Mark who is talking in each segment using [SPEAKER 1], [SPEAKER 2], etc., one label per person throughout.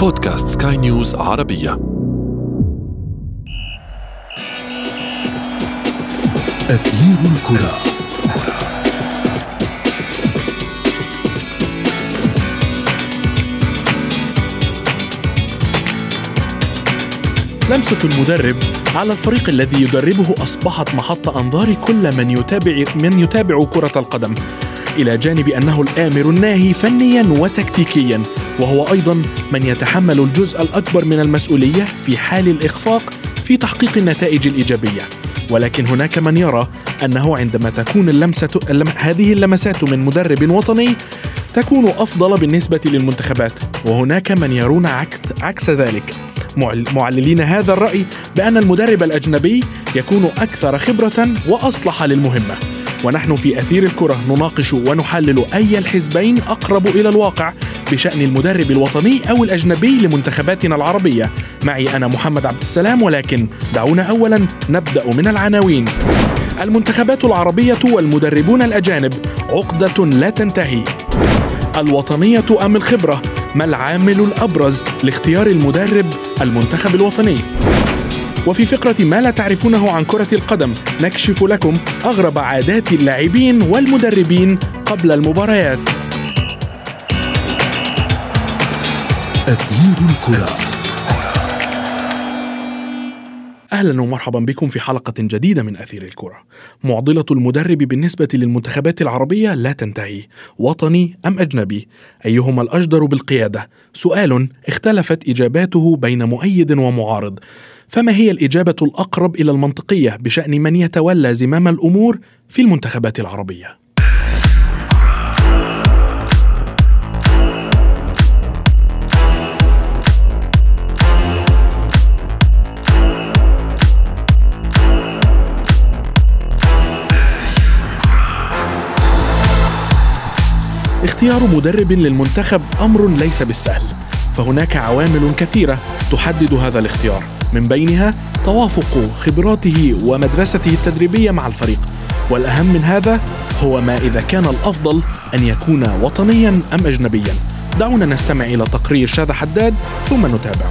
[SPEAKER 1] بودكاست سكاي نيوز عربية.
[SPEAKER 2] أثير الكرة.
[SPEAKER 3] لمسة المدرب على الفريق الذي يدربه أصبحت محط أنظار كل من يتابع من يتابع كرة القدم إلى جانب أنه الآمر الناهي فنيا وتكتيكيا. وهو أيضا من يتحمل الجزء الأكبر من المسؤولية في حال الإخفاق في تحقيق النتائج الإيجابية. ولكن هناك من يرى أنه عندما تكون اللمسة اللم... هذه اللمسات من مدرب وطني تكون أفضل بالنسبة للمنتخبات وهناك من يرون عكس, عكس ذلك. معل- معللين هذا الرأي بأن المدرب الأجنبي يكون أكثر خبرة وأصلح للمهمة. ونحن في أثير الكرة نناقش ونحلل أي الحزبين أقرب إلى الواقع بشأن المدرب الوطني أو الأجنبي لمنتخباتنا العربية. معي أنا محمد عبد السلام ولكن دعونا أولا نبدأ من العناوين. المنتخبات العربية والمدربون الأجانب عقدة لا تنتهي. الوطنية أم الخبرة؟ ما العامل الأبرز لاختيار المدرب المنتخب الوطني؟ وفي فقرة ما لا تعرفونه عن كرة القدم نكشف لكم أغرب عادات اللاعبين والمدربين قبل المباريات.
[SPEAKER 2] أثير الكرة
[SPEAKER 3] أهلا ومرحبا بكم في حلقة جديدة من أثير الكرة. معضلة المدرب بالنسبة للمنتخبات العربية لا تنتهي، وطني أم أجنبي؟ أيهما الأجدر بالقيادة؟ سؤال اختلفت إجاباته بين مؤيد ومعارض. فما هي الإجابة الأقرب إلى المنطقية بشأن من يتولى زمام الأمور في المنتخبات العربية؟ اختيار مدرب للمنتخب أمر ليس بالسهل. فهناك عوامل كثيرة تحدد هذا الاختيار. من بينها توافق خبراته ومدرسته التدريبية مع الفريق. والأهم من هذا هو ما إذا كان الأفضل أن يكون وطنيا أم اجنبيا. دعونا نستمع إلى تقرير شاذ حداد ثم نتابع.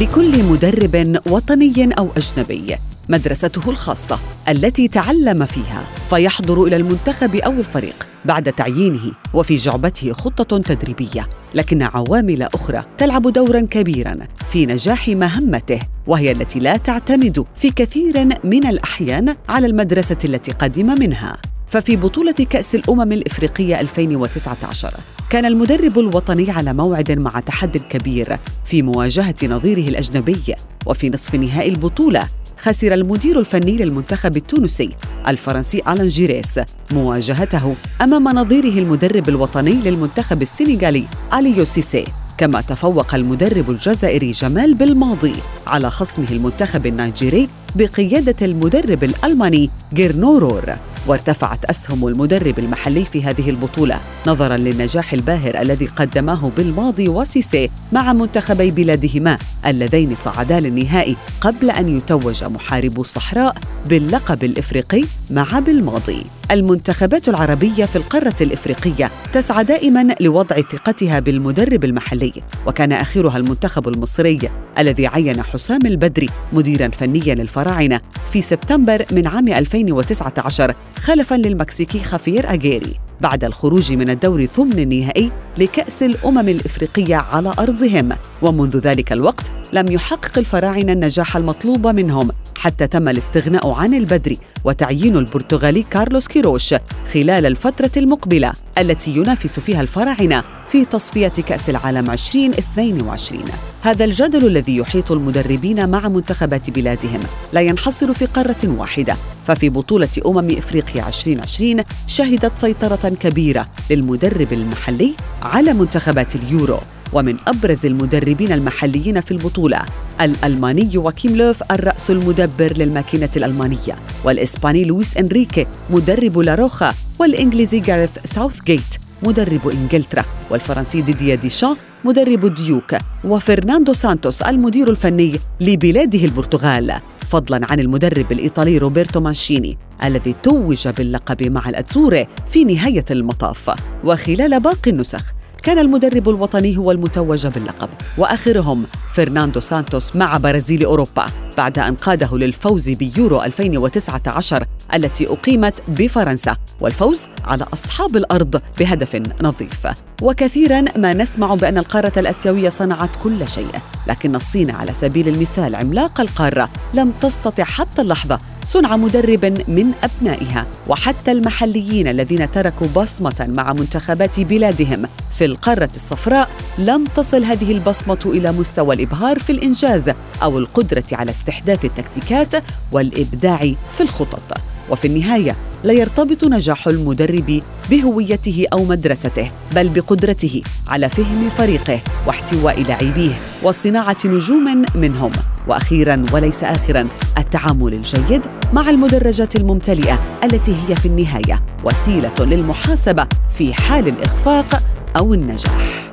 [SPEAKER 4] لكل مدرب وطني أو أجنبي. مدرسته الخاصة التي تعلم فيها فيحضر إلى المنتخب أو الفريق بعد تعيينه وفي جعبته خطة تدريبية لكن عوامل أخرى تلعب دورا كبيرا في نجاح مهمته وهي التي لا تعتمد في كثير من الأحيان على المدرسة التي قدم منها. ففي بطولة كأس الأمم الإفريقية 2019 كان المدرب الوطني على موعد مع تحد كبير في مواجهة نظيره الأجنبي وفي نصف نهائي البطولة خسر المدير الفني للمنتخب التونسي الفرنسي ألان جيريس مواجهته أمام نظيره المدرب الوطني للمنتخب السنغالي أليو سيسي. كما تفوق المدرب الجزائري جمال بالماضي على خصمه المنتخب النيجيري بقيادة المدرب الألماني جيرنورور وارتفعت أسهم المدرب المحلي في هذه البطولة نظرا للنجاح الباهر الذي قدماه بالماضي وسيسي مع منتخبي بلادهما اللذين صعدا للنهائي قبل أن يتوج محاربو الصحراء باللقب الإفريقي مع بالماضي. المنتخبات العربية في القارة الإفريقية تسعى دائما لوضع ثقتها بالمدرب المحلي وكان آخرها المنتخب المصري الذي عين حسام البدري مديرا فنيا للفراعنة في سبتمبر من عام 2019 خلفا للمكسيكي خافير أجيري بعد الخروج من الدور ثمن النهائي لكأس الأمم الإفريقية على أرضهم ومنذ ذلك الوقت لم يحقق الفراعنة النجاح المطلوب منهم. حتى تم الاستغناء عن البدري وتعيين البرتغالي كارلوس كيروش خلال الفترة المقبلة التي ينافس فيها الفراعنة في تصفية كأس العالم 2022 هذا الجدل الذي يحيط المدربين مع منتخبات بلادهم لا ينحصر في قارة واحدة. ففي بطولة أمم إفريقيا 2020 شهدت سيطرة كبيرة للمدرب المحلي على منتخبات اليورو. ومن أبرز المدربين المحليين في البطولة الألماني يواكيم لوف الرأس المدبر للماكينة الألمانية والإسباني لويس إنريكي مدرب لاروخا والإنجليزي جاريث ساوثجيت مدرب إنجلترا والفرنسي ديديا ديشان مدرب الديوك وفرناندو سانتوس المدير الفني لبلاده البرتغال. فضلا عن المدرب الإيطالي روبرتو مانشيني الذي توج باللقب مع الأتزوري في نهاية المطاف. وخلال باقي النسخ كان المدرب الوطني هو المتوج باللقب وآخرهم فرناندو سانتوس مع برازيل أوروبا. بعد أن قاده للفوز بيورو 2019 التي أقيمت بفرنسا والفوز على أصحاب الأرض بهدف نظيف. وكثيرا ما نسمع بأن القارة الآسيوية صنعت كل شيء لكن الصين على سبيل المثال عملاق القارة لم تستطع حتى اللحظة صنع مدرب من أبنائها وحتى المحليين الذين تركوا بصمة مع منتخبات بلادهم في القارة الصفراء لم تصل هذه البصمة إلى مستوى الإبهار في الإنجاز أو القدرة على استحداث التكتيكات والإبداع في الخطط. وفي النهاية لا يرتبط نجاح المدرب بهويته أو مدرسته بل بقدرته على فهم فريقه واحتواء لاعبيه وصناعة نجوم منهم. وأخيرا وليس اخرا التعامل الجيد مع المدرجات الممتلئة التي هي في النهاية وسيلة للمحاسبة في حال الإخفاق أو النجاح.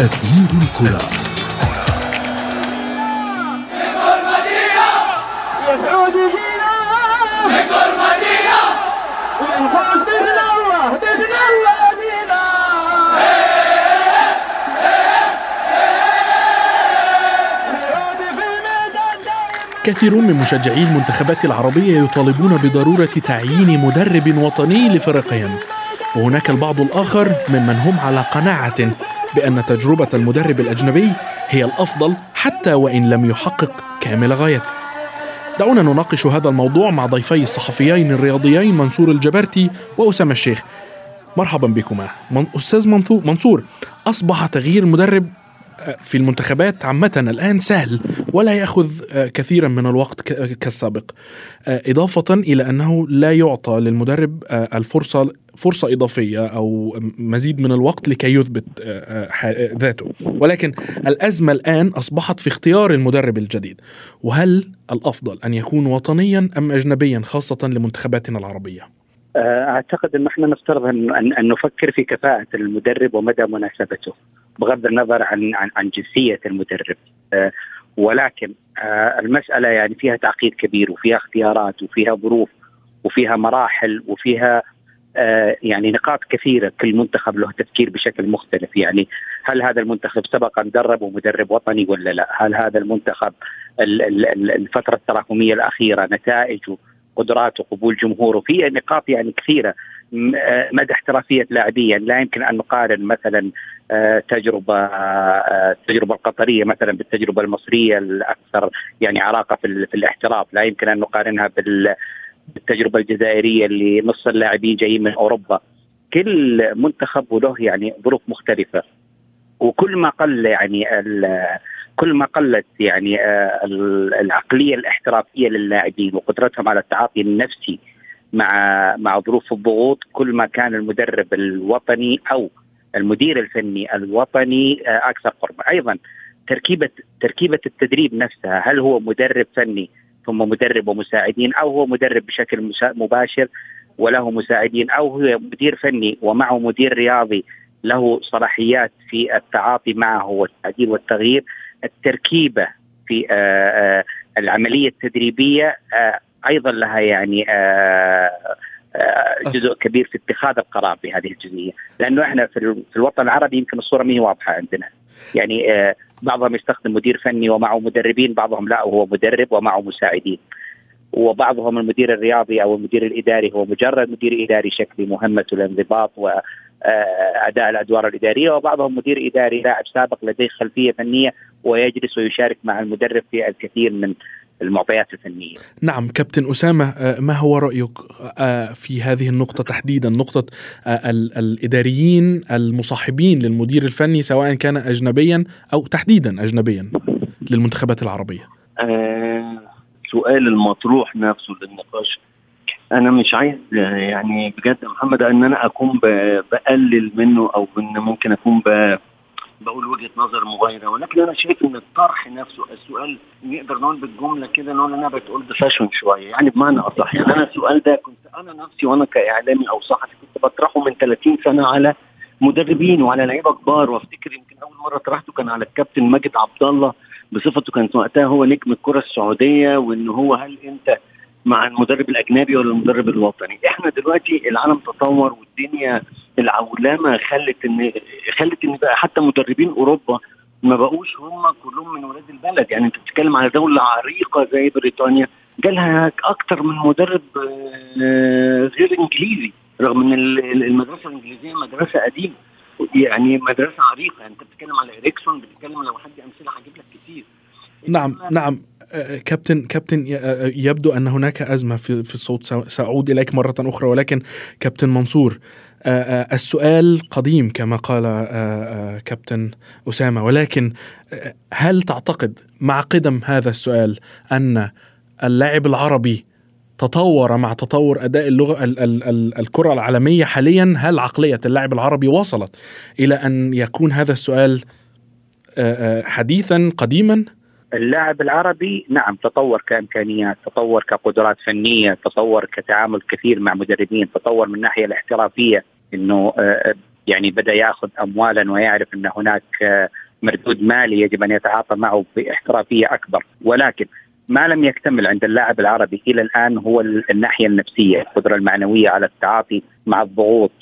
[SPEAKER 2] أثير الكرة.
[SPEAKER 3] كثيرون من مشجعي المنتخبات العربية يطالبون بضرورة تعيين مدرب وطني لفريقهم وهناك البعض الآخر ممن هم على قناعة بأن تجربة المدرب الأجنبي هي الأفضل حتى وإن لم يحقق كامل غايته. دعونا نناقش هذا الموضوع مع ضيفي الصحفيين الرياضيين منصور الجبرتي وأسامة الشيخ. مرحبا بكما. أستاذ منصور أصبح تغيير مدرب في المنتخبات عامة الآن سهل ولا يأخذ آه، كثيرا من الوقت كالسابق. آه، إضافة إلى أنه لا يعطى للمدرب آه، الفرصة فرصة إضافية أو مزيد من الوقت لكي يثبت ذاته. ولكن الأزمة الآن أصبحت في اختيار المدرب الجديد. وهل الأفضل أن يكون وطنيا أم أجنبيا خاصة لمنتخباتنا العربية؟
[SPEAKER 5] أعتقد إن إحنا نفترض أن أن نفكر في كفاءة المدرب ومدى مناسبته بغض النظر عن عن, عن جنسية المدرب. آه، ولكن آه، المسألة يعني فيها تعقيد كبير وفيها اختيارات وفيها ظروف وفيها مراحل وفيها آه، يعني نقاط كثيرة كل منتخب له تفكير بشكل مختلف. يعني هل هذا المنتخب سبق أن درب مدرب وطني ولا لا؟ هل هذا المنتخب الفترة التراكمية الأخيرة نتائجه قدراته قبول جمهوره في نقاط يعني كثيرة آه، مدى احترافية لاعبيا لا يمكن أن نقارن مثلا آه، تجربة آه، التجربة القطرية مثلا بالتجربة المصرية الأكثر يعني عراقة في, الاحتراف. لا يمكن أن نقارنها بالتجربه الجزائرية اللي نص اللاعبين جايين من أوروبا. كل منتخب وله يعني ظروف مختلفة. وكل ما قل يعني كل ما قلت يعني آه، العقلية الاحترافية للاعبين وقدرتهم على التعاطي النفسي مع مع ظروف الضغوط كل ما كان المدرب الوطني أو المدير الفني الوطني آه، أكثر قربا أيضا تركيبة تركيبة التدريب نفسها هل هو مدرب فني ثم مدرب ومساعدين أو هو مدرب بشكل مباشر وله مساعدين أو هو مدير فني ومعه مدير رياضي له صلاحيات في التعاطي معه والتعديل والتغيير التركيبة في آه، آه، العملية التدريبية آه، أيضا لها يعني جزء كبير في اتخاذ القرار بهذه الجزئية، لأنه إحنا في الوطن العربي يمكن الصورة ما هي واضحة عندنا. يعني بعضهم يستخدم مدير فني ومعه مدربين، بعضهم لا هو مدرب ومعه مساعدين. وبعضهم المدير الرياضي أو المدير الإداري هو مجرد مدير إداري شكلي مهمته الانضباط أداء الأدوار الإدارية وبعضهم مدير إداري لاعب سابق لديه خلفية فنية ويجلس ويشارك مع المدرب في الكثير من المعطيات الفنية.
[SPEAKER 3] نعم كابتن أسامة آه، ما هو رأيك آه، في هذه النقطة تحديدا نقطة آه، الإداريين المصاحبين للمدير الفني سواء كان اجنبيا أو تحديدا اجنبيا للمنتخبات العربية؟
[SPEAKER 6] آه سؤال المطروح نفسه للنقاش أنا مش عايز يعني بجد يا محمد إن أنا أكون بقلل منه أو إن ممكن أكون بقول وجهة نظر مغايرة ولكن أنا شايف إن الطرح نفسه السؤال نقدر نقول بالجملة كده نقول انها بتقول بفاشن شوية. يعني بمعنى أصح يعني أنا السؤال ده كنت أنا نفسي وأنا كإعلامي أو صحفي كنت بطرحه من 30 سنة على مدربين وعلى لعيبة كبار. وافتكر يمكن أول مرة طرحته كان على الكابتن ماجد عبد الله بصفته كانت وقتها هو نجم الكرة السعودية وان هو هل أنت مع المدرب الأجنبي ولا المدرب الوطني. إحنا دلوقتي العالم تطور والدنيا العولمة خلت إن خلت إن بقى حتى مدربين أوروبا ما بقوش هم كلهم من ولاد البلد. يعني أنت بتتكلم على دولة عريقة زي بريطانيا جالها أكتر من مدرب آه، غير إنجليزي رغم إن المدرسة الإنجليزية مدرسة قديمة يعني مدرسة عريقة. يعني أنت بتتكلم على إريكسون بتتكلم لو حد أمثلة هجيب لك كتير.
[SPEAKER 3] نعم نعم. آه، كابتن كابتن آه، يبدو أن هناك أزمة في في الصوت. سأعود إليك مرة أخرى ولكن كابتن منصور السؤال قديم كما قال كابتن أسامة ولكن هل تعتقد مع قدم هذا السؤال أن اللاعب العربي تطور مع تطور أداء اللغة ال ال ال الكرة العالمية حاليا؟ هل عقلية اللاعب العربي وصلت إلى أن يكون هذا السؤال حديثا قديما؟
[SPEAKER 5] اللاعب العربي نعم تطور كإمكانيات تطور كقدرات فنية تطور كتعامل كثير مع مدربين تطور من الناحية الاحترافية إنه يعني بدأ يأخذ اموالا ويعرف إن هناك مردود مالي يجب أن يتعاطى معه باحترافية أكبر. ولكن ما لم يكتمل عند اللاعب العربي إلى الآن هو الناحية النفسية، القدرة المعنوية على التعاطي مع الضغوط،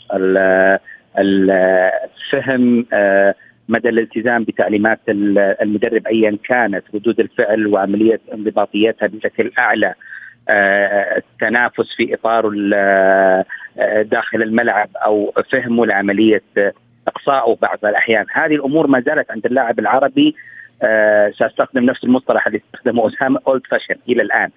[SPEAKER 5] الفهم آه، مدى الالتزام بتعليمات المدرب ايا كانت، ردود الفعل وعملية انضباطيتها بشكل أعلى، آه، التنافس في إطار آه، داخل الملعب أو فهمه لعملية إقصائه بعض الأحيان، هذه الأمور ما زالت عند اللاعب العربي آه سأستخدم نفس المصطلح اللي استخدمه أسامة اولد فاشن إلى الآن.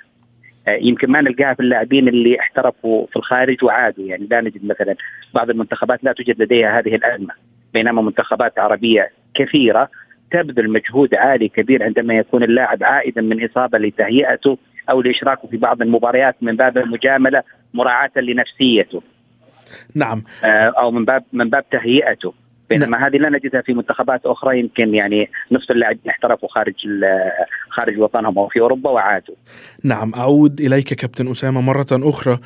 [SPEAKER 5] يمكن ما نلقاها في اللاعبين اللي احترفوا في الخارج وعادوا يعني لا نجد مثلا بعض المنتخبات لا توجد لديها هذه الأزمة. بينما منتخبات عربية كثيرة تبذل مجهود عالي كبير عندما يكون اللاعب عائدا من إصابة لتهيئته أو لإشراكه في بعض المباريات من باب المجاملة مراعاة لنفسيته.
[SPEAKER 3] نعم.
[SPEAKER 5] آه أو من باب من باب تهيئته. بينما نعم. هذه لا نجدها في منتخبات أخرى يمكن يعني نصف اللاعبين احترفوا خارج خارج وطنهم أو في أوروبا وعادوا.
[SPEAKER 3] نعم أعود إليك كابتن أسامة مرة أخرى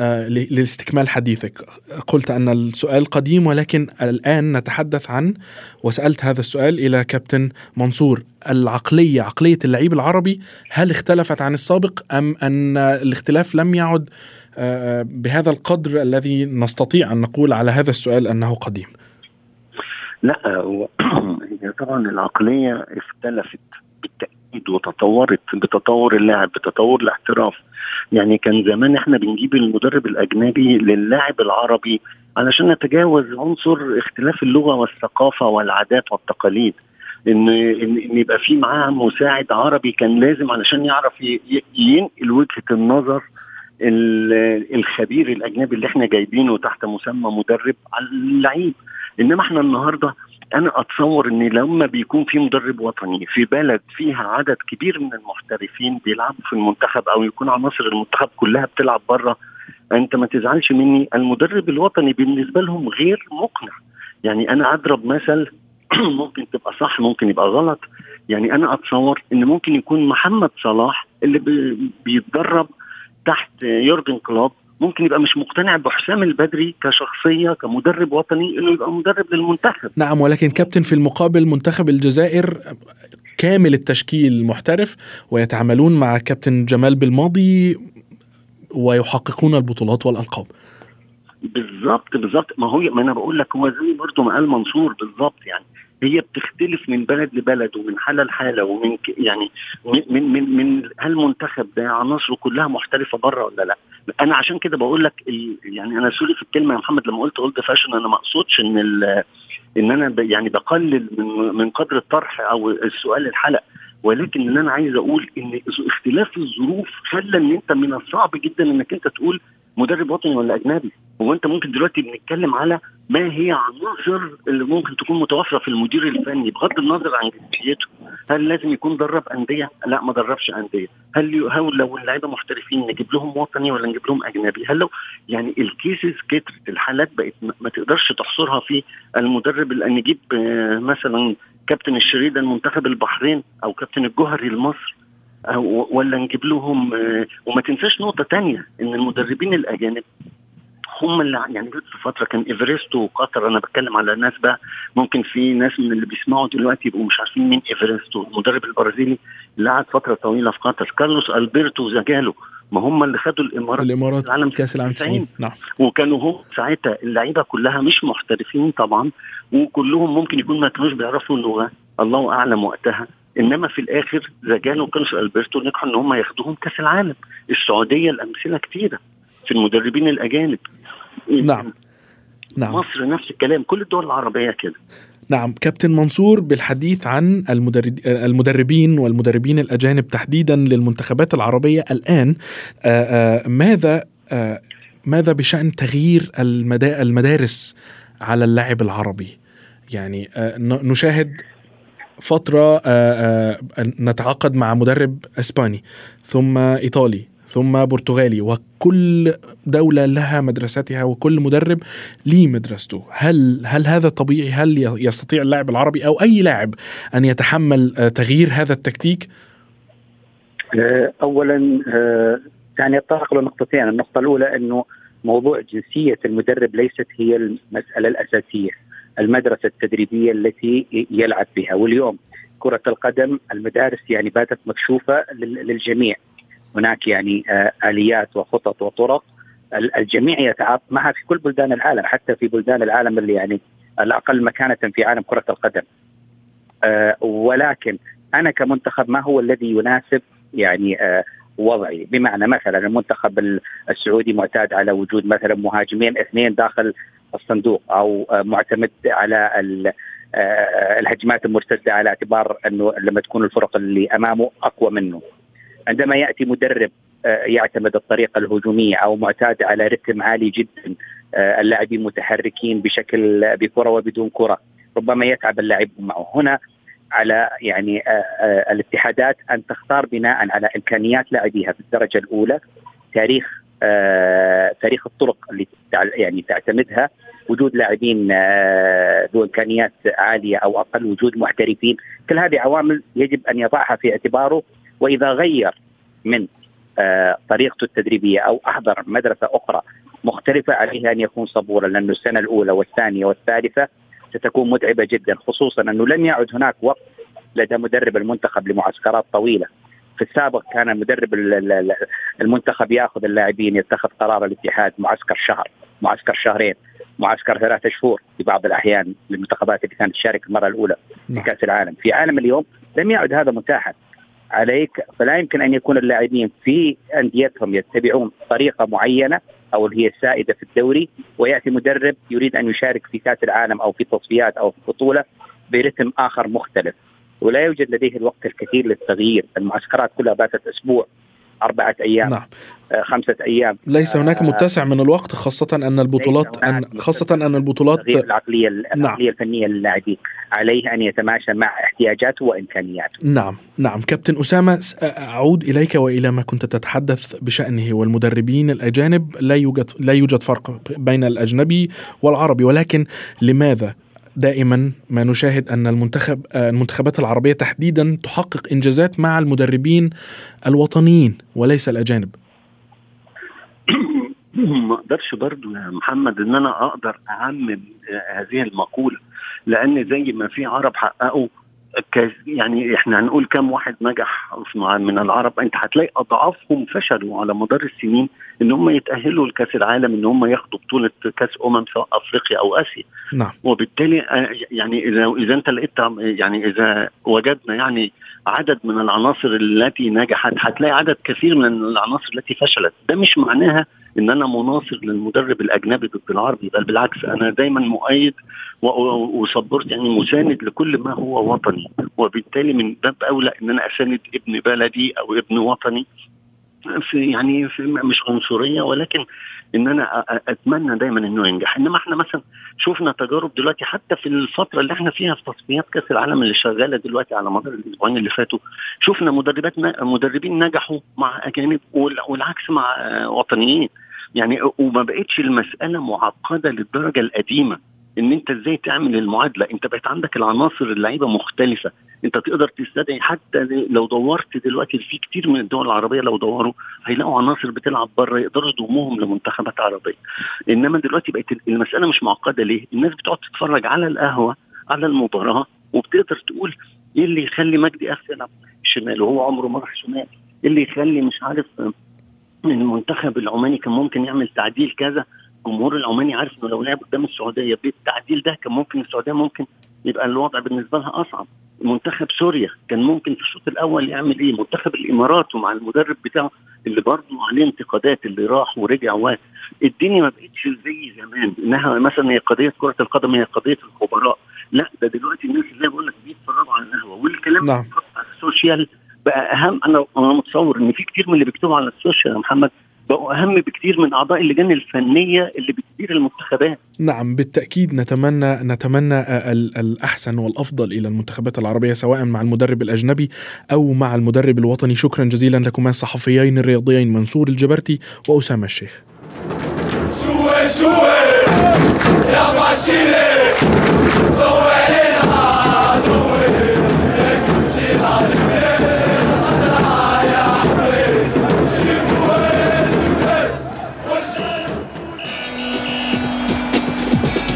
[SPEAKER 3] آه لاستكمال حديثك قلت أن السؤال قديم ولكن الآن نتحدث عن وسألت هذا السؤال إلى كابتن منصور العقلية عقلية اللعيب العربي هل اختلفت عن السابق أم أن الاختلاف لم يعد آه بهذا القدر الذي نستطيع أن نقول على هذا السؤال أنه قديم
[SPEAKER 6] لا هو طبعا العقلية اختلفت بالتأكيد وتطورت بتطور اللاعب بتطور الاحتراف. يعني كان زمان إحنا بنجيب المدرب الأجنبي للاعب العربي علشان نتجاوز عنصر اختلاف اللغة والثقافة والعادات والتقاليد. إن إن, يبقى في معاه مساعد عربي كان لازم علشان يعرف ينقل وجهة النظر الخبير الأجنبي اللي إحنا جايبينه تحت مسمى مدرب على اللعيب. إنما إحنا النهارده أنا أتصور إن لما بيكون في مدرب وطني في بلد فيها عدد كبير من المحترفين بيلعبوا في المنتخب أو يكون عناصر المنتخب كلها بتلعب بره أنت ما تزعلش مني المدرب الوطني بالنسبة لهم غير مقنع. يعني أنا أضرب مثل ممكن تبقى صح ممكن يبقى غلط. يعني أنا أتصور إن ممكن يكون محمد صلاح اللي بيتدرب تحت يورجن كلوب ممكن يبقى مش مقتنع بحسام البدري كشخصية كمدرب وطني إنه يبقى مدرب للمنتخب.
[SPEAKER 3] نعم ولكن كابتن في المقابل منتخب الجزائر كامل التشكيل محترف ويتعاملون مع كابتن جمال بالماضي ويحققون البطولات والألقاب.
[SPEAKER 6] بالظبط بالظبط ما هو ما أنا بقول لك هو زي برضه ما قال منصور بالظبط يعني. هي بتختلف من بلد لبلد ومن حالة لحالة ومن يعني من من من هل المنتخب ده عناصره كلها محترفة بره ولا لأ؟ أنا عشان كده بقول لك يعني أنا sorry في الكلمة يا محمد لما قلت old fashioned أنا ما أقصدش إن إن أنا يعني بقلل من من قدر الطرح أو السؤال الحلقة ولكن إن أنا عايز أقول إن اختلاف الظروف خلى إن أنت من الصعب جدا إنك أنت تقول مدرب وطني ولا أجنبي. هو انت ممكن دلوقتي بنتكلم على ما هي عناصر اللي ممكن تكون متوفرة في المدير الفني بغض النظر عن جنسيته. هل لازم يكون درب أندية؟ لا ما دربش أندية. هل هل لو اللعيبة محترفين نجيب لهم وطني ولا نجيب لهم أجنبي؟ هل لو يعني الكيسز كترت الحالات بقت ما تقدرش تحصرها في المدرب اللي نجيب آه، مثلا كابتن الشريدة المنتخب البحرين أو كابتن الجوهري لمصر ولا نجيب لهم آه، وما تنساش نقطة تانية إن المدربين الأجانب هم اللي يعني جت في فترة كان ايفرستو وقطر أنا بتكلم على ناس بقى ممكن في ناس من اللي بيسمعوا دلوقتي يبقوا مش عارفين مين ايفرستو المدرب البرازيلي اللي قعد فترة طويلة في قطر كارلوس ألبرتو زاجالو ما هم اللي خدوا الإمارات
[SPEAKER 3] الإمارات العالم كأس العالم 90 نعم.
[SPEAKER 6] وكانوا هم ساعتها اللعيبة كلها مش محترفين طبعا وكلهم ممكن يكون ما كانوش بيعرفوا اللغة الله أعلم وقتها. إنما في الآخر زجان وكانش ألبرتو نجحوا إن هم ياخدوهم كأس العالم. السعودية الأمثلة كثيره في المدربين الأجانب.
[SPEAKER 3] نعم.
[SPEAKER 6] نعم. مصر نفس الكلام. كل الدول العربية كده.
[SPEAKER 3] نعم. كابتن منصور بالحديث عن المدربين والمدربين الأجانب تحديدا للمنتخبات العربية الآن ماذا ماذا بشأن تغيير المدارس على اللاعب العربي؟ يعني نشاهد فترة نتعاقد مع مدرب إسباني ثم إيطالي ثم برتغالي وكل دولة لها مدرستها وكل مدرب ليه مدرسته. هل هل هذا طبيعي؟ هل يستطيع اللاعب العربي أو أي لاعب أن يتحمل آه، تغيير هذا التكتيك؟
[SPEAKER 5] آه، أولا آه، يعني اتطرق له نقطتين النقطة الأولى أنه موضوع جنسية المدرب ليست هي المسألة الأساسية. المدرسة التدريبية التي يلعب بها. واليوم كرة القدم المدارس يعني باتت مكشوفة للجميع. هناك يعني آه، آليات وخطط وطرق. الجميع يتعاطى معها في كل بلدان العالم حتى في بلدان العالم اللي يعني الأقل مكانة في عالم كرة القدم. آه، ولكن أنا كمنتخب ما هو الذي يناسب يعني آه، وضعي. بمعنى مثلا المنتخب السعودي معتاد على وجود مثلا مهاجمين اثنين داخل الصندوق أو معتمد على الهجمات المرتدة على اعتبار أنه لما تكون الفرق اللي أمامه أقوى منه. عندما يأتي مدرب آه، يعتمد الطريقة الهجومية أو معتاد على رتم عالي جدا آه، اللاعبين متحركين بشكل بكرة وبدون كرة ربما يتعب اللاعب معه. هنا على يعني آه، الاتحادات أن تختار بناء على إمكانيات لاعبيها في الدرجة الأولى. تاريخ تاريخ الطرق اللي يعني تعتمدها. وجود لاعبين ذو إمكانيات عالية أو أقل وجود محترفين. كل هذه عوامل يجب أن يضعها في اعتباره. وإذا غير من آه، طريقته التدريبية أو أحضر مدرسة أخرى مختلفة عليه أن يكون صبورا لأنه السنة الأولى والثانية والثالثة. ستكون متعبة جدا خصوصا أنه لم يعد هناك وقت لدى مدرب المنتخب لمعسكرات طويلة في السابق كان مدرب المنتخب يأخذ اللاعبين يتخذ قرار الاتحاد معسكر شهر معسكر شهرين معسكر ثلاثة شهور في بعض الأحيان للمنتخبات اللي كانت تشارك المرة الأولى في نعم. كأس العالم في عالم اليوم لم يعد هذا متاحا عليك فلا يمكن أن يكون اللاعبين في أنديتهم يتبعون طريقة معينة أو اللي هي السائدة في الدوري ويأتي مدرب يريد أن يشارك في كأس العالم أو في تصفيات أو في بطولة برتم آخر مختلف. ولا يوجد لديه الوقت الكثير للتغيير. المعسكرات كلها باتت أسبوع. أربعة أيام نعم. آه خمسة أيام.
[SPEAKER 3] ليس هناك آه، متسع من الوقت خاصة أن البطولات أن خاصة أن البطولات
[SPEAKER 5] العقلية العقلية نعم. الفنية للاعبين. عليه أن يتماشى مع احتياجاته وإمكانياته.
[SPEAKER 3] نعم نعم. كابتن أسامة أعود إليك وإلى ما كنت تتحدث بشأنه. والمدربين الأجانب لا يوجد لا يوجد فرق بين الأجنبي والعربي ولكن لماذا دائما ما نشاهد أن المنتخب المنتخبات العربية تحديدا تحقق إنجازات مع المدربين الوطنيين وليس الأجانب.
[SPEAKER 6] ما أقدرش برضو يا محمد إن أنا أقدر أعمم هذه المقولة لأن زي ما في عرب حققوا يعني إحنا هنقول كم واحد نجح من العرب؟ أنت هتلاقي أضعافهم فشلوا على مدار السنين إن هم يتأهلوا لكأس العالم إن هم ياخدوا بطولة كأس أمم سواء أفريقيا أو آسيا.
[SPEAKER 3] نعم.
[SPEAKER 6] وبالتالي آه، يعني اذا إذا أنت لقيت يعني إذا وجدنا يعني عدد من العناصر التي نجحت هتلاقي عدد كثير من العناصر التي فشلت. ده مش معناها إن أنا مناصر للمدرب الأجنبي ضد العربي بل بالعكس أنا دايما مؤيد وصبرت يعني مساند لكل ما هو وطني. وبالتالي من باب أولى إن أنا أساند ابن بلدي أو ابن وطني. في يعني في مش عنصرية ولكن إن أنا أتمنى دايما إنه ينجح. إنما إحنا مثلا شفنا تجارب دلوقتي حتى في الفترة اللي إحنا فيها في تصفيات كأس العالم اللي شغالة دلوقتي على مدار الأسبوعين اللي فاتوا شفنا مدربات مدربين نجحوا مع أجانب والعكس مع وطنيين. يعني وما بقتش المسألة معقدة للدرجة القديمة إن أنت إزاي تعمل المعادلة. أنت بقت عندك العناصر اللعيبة مختلفة. انت تقدر تستدعي حتى لو دورت دلوقتي في كتير من الدول العربية لو دوروا هيلاقوا عناصر بتلعب بره يقدروا يضموهم لمنتخبات عربية. إنما دلوقتي بقت المسألة مش معقدة. ليه؟ الناس بتقعد تتفرج على القهوة على المباراة وبتقدر تقول إيه اللي يخلي مجدي قفشه يلعب شمال وهو عمره ما راح شمال؟ إيه اللي يخلي مش عارف من المنتخب العماني كان ممكن يعمل تعديل كذا؟ الجمهور العماني عارف إنه لو لعب قدام السعودية بالتعديل ده كان ممكن السعودية ممكن يبقى الوضع بالنسبة لها أصعب. منتخب سوريا كان ممكن في الشوط الأول يعمل إيه؟ منتخب الإمارات ومع المدرب بتاعه اللي برضه عليه انتقادات اللي راح ورجع و الدنيا ما بقتش زي زمان إنها مثلا هي قضية كرة القدم هي قضية الخبراء. لا ده دلوقتي الناس زي بقول لك بيتفرجوا على القهوة. والكلام
[SPEAKER 3] نعم.
[SPEAKER 6] على السوشيال بقى أهم. أنا أنا متصور إن في كتير من اللي بيكتبوا على السوشيال يا محمد بقوا أهم بكتير من أعضاء اللجان الفنية اللي بتدير المنتخبات.
[SPEAKER 3] نعم بالتأكيد نتمنى نتمنى ال- الأحسن والأفضل إلى المنتخبات العربية سواء مع المدرب الأجنبي أو مع المدرب الوطني. شكرا جزيلا لكما الصحفيين الرياضيين منصور الجبرتي وأسامة الشيخ.
[SPEAKER 7] شوي شوي يا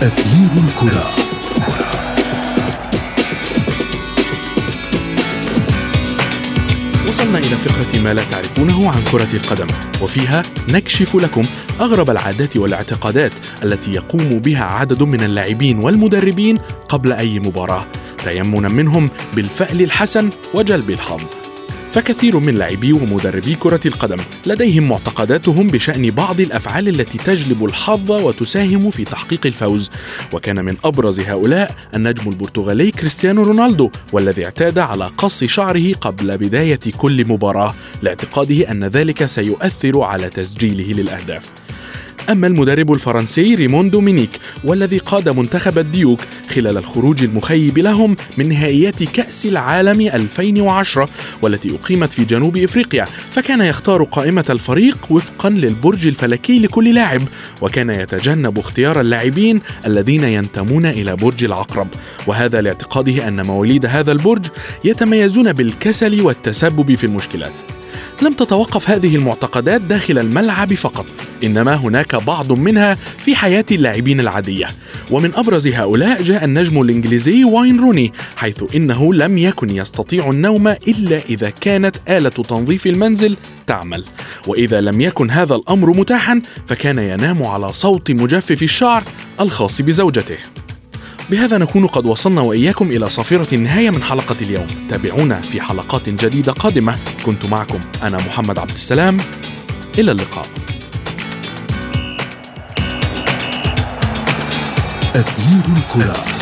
[SPEAKER 2] أثير الكرة.
[SPEAKER 3] وصلنا إلى فقرة ما لا تعرفونه عن كرة القدم وفيها نكشف لكم أغرب العادات والاعتقادات التي يقوم بها عدد من اللاعبين والمدربين قبل أي مباراة. تيمنا منهم بالفأل الحسن وجلب الحظ. فكثير من لاعبي ومدربي كرة القدم لديهم معتقداتهم بشأن بعض الأفعال التي تجلب الحظ وتساهم في تحقيق الفوز. وكان من أبرز هؤلاء النجم البرتغالي كريستيانو رونالدو والذي اعتاد على قص شعره قبل بداية كل مباراة. لاعتقاده أن ذلك سيؤثر على تسجيله للأهداف. أما المدرب الفرنسي ريمون دومينيك والذي قاد منتخب الديوك خلال الخروج المخيب لهم من نهائيات كأس العالم 2010 والتي أقيمت في جنوب إفريقيا فكان يختار قائمة الفريق وفقا للبرج الفلكي لكل لاعب وكان يتجنب اختيار اللاعبين الذين ينتمون إلى برج العقرب. وهذا لاعتقاده أن مواليد هذا البرج يتميزون بالكسل والتسبب في المشكلات. لم تتوقف هذه المعتقدات داخل الملعب فقط إنما هناك بعض منها في حياة اللاعبين العادية. ومن أبرز هؤلاء جاء النجم الإنجليزي واين روني حيث إنه لم يكن يستطيع النوم إلا إذا كانت آلة تنظيف المنزل تعمل. وإذا لم يكن هذا الأمر متاحا فكان ينام على صوت مجفف الشعر الخاص بزوجته. بهذا نكون قد وصلنا وإياكم إلى صافرة النهاية من حلقة اليوم. تابعونا في حلقات جديدة قادمة. كنت معكم أنا محمد عبد السلام. إلى اللقاء.
[SPEAKER 2] أثير الكرة.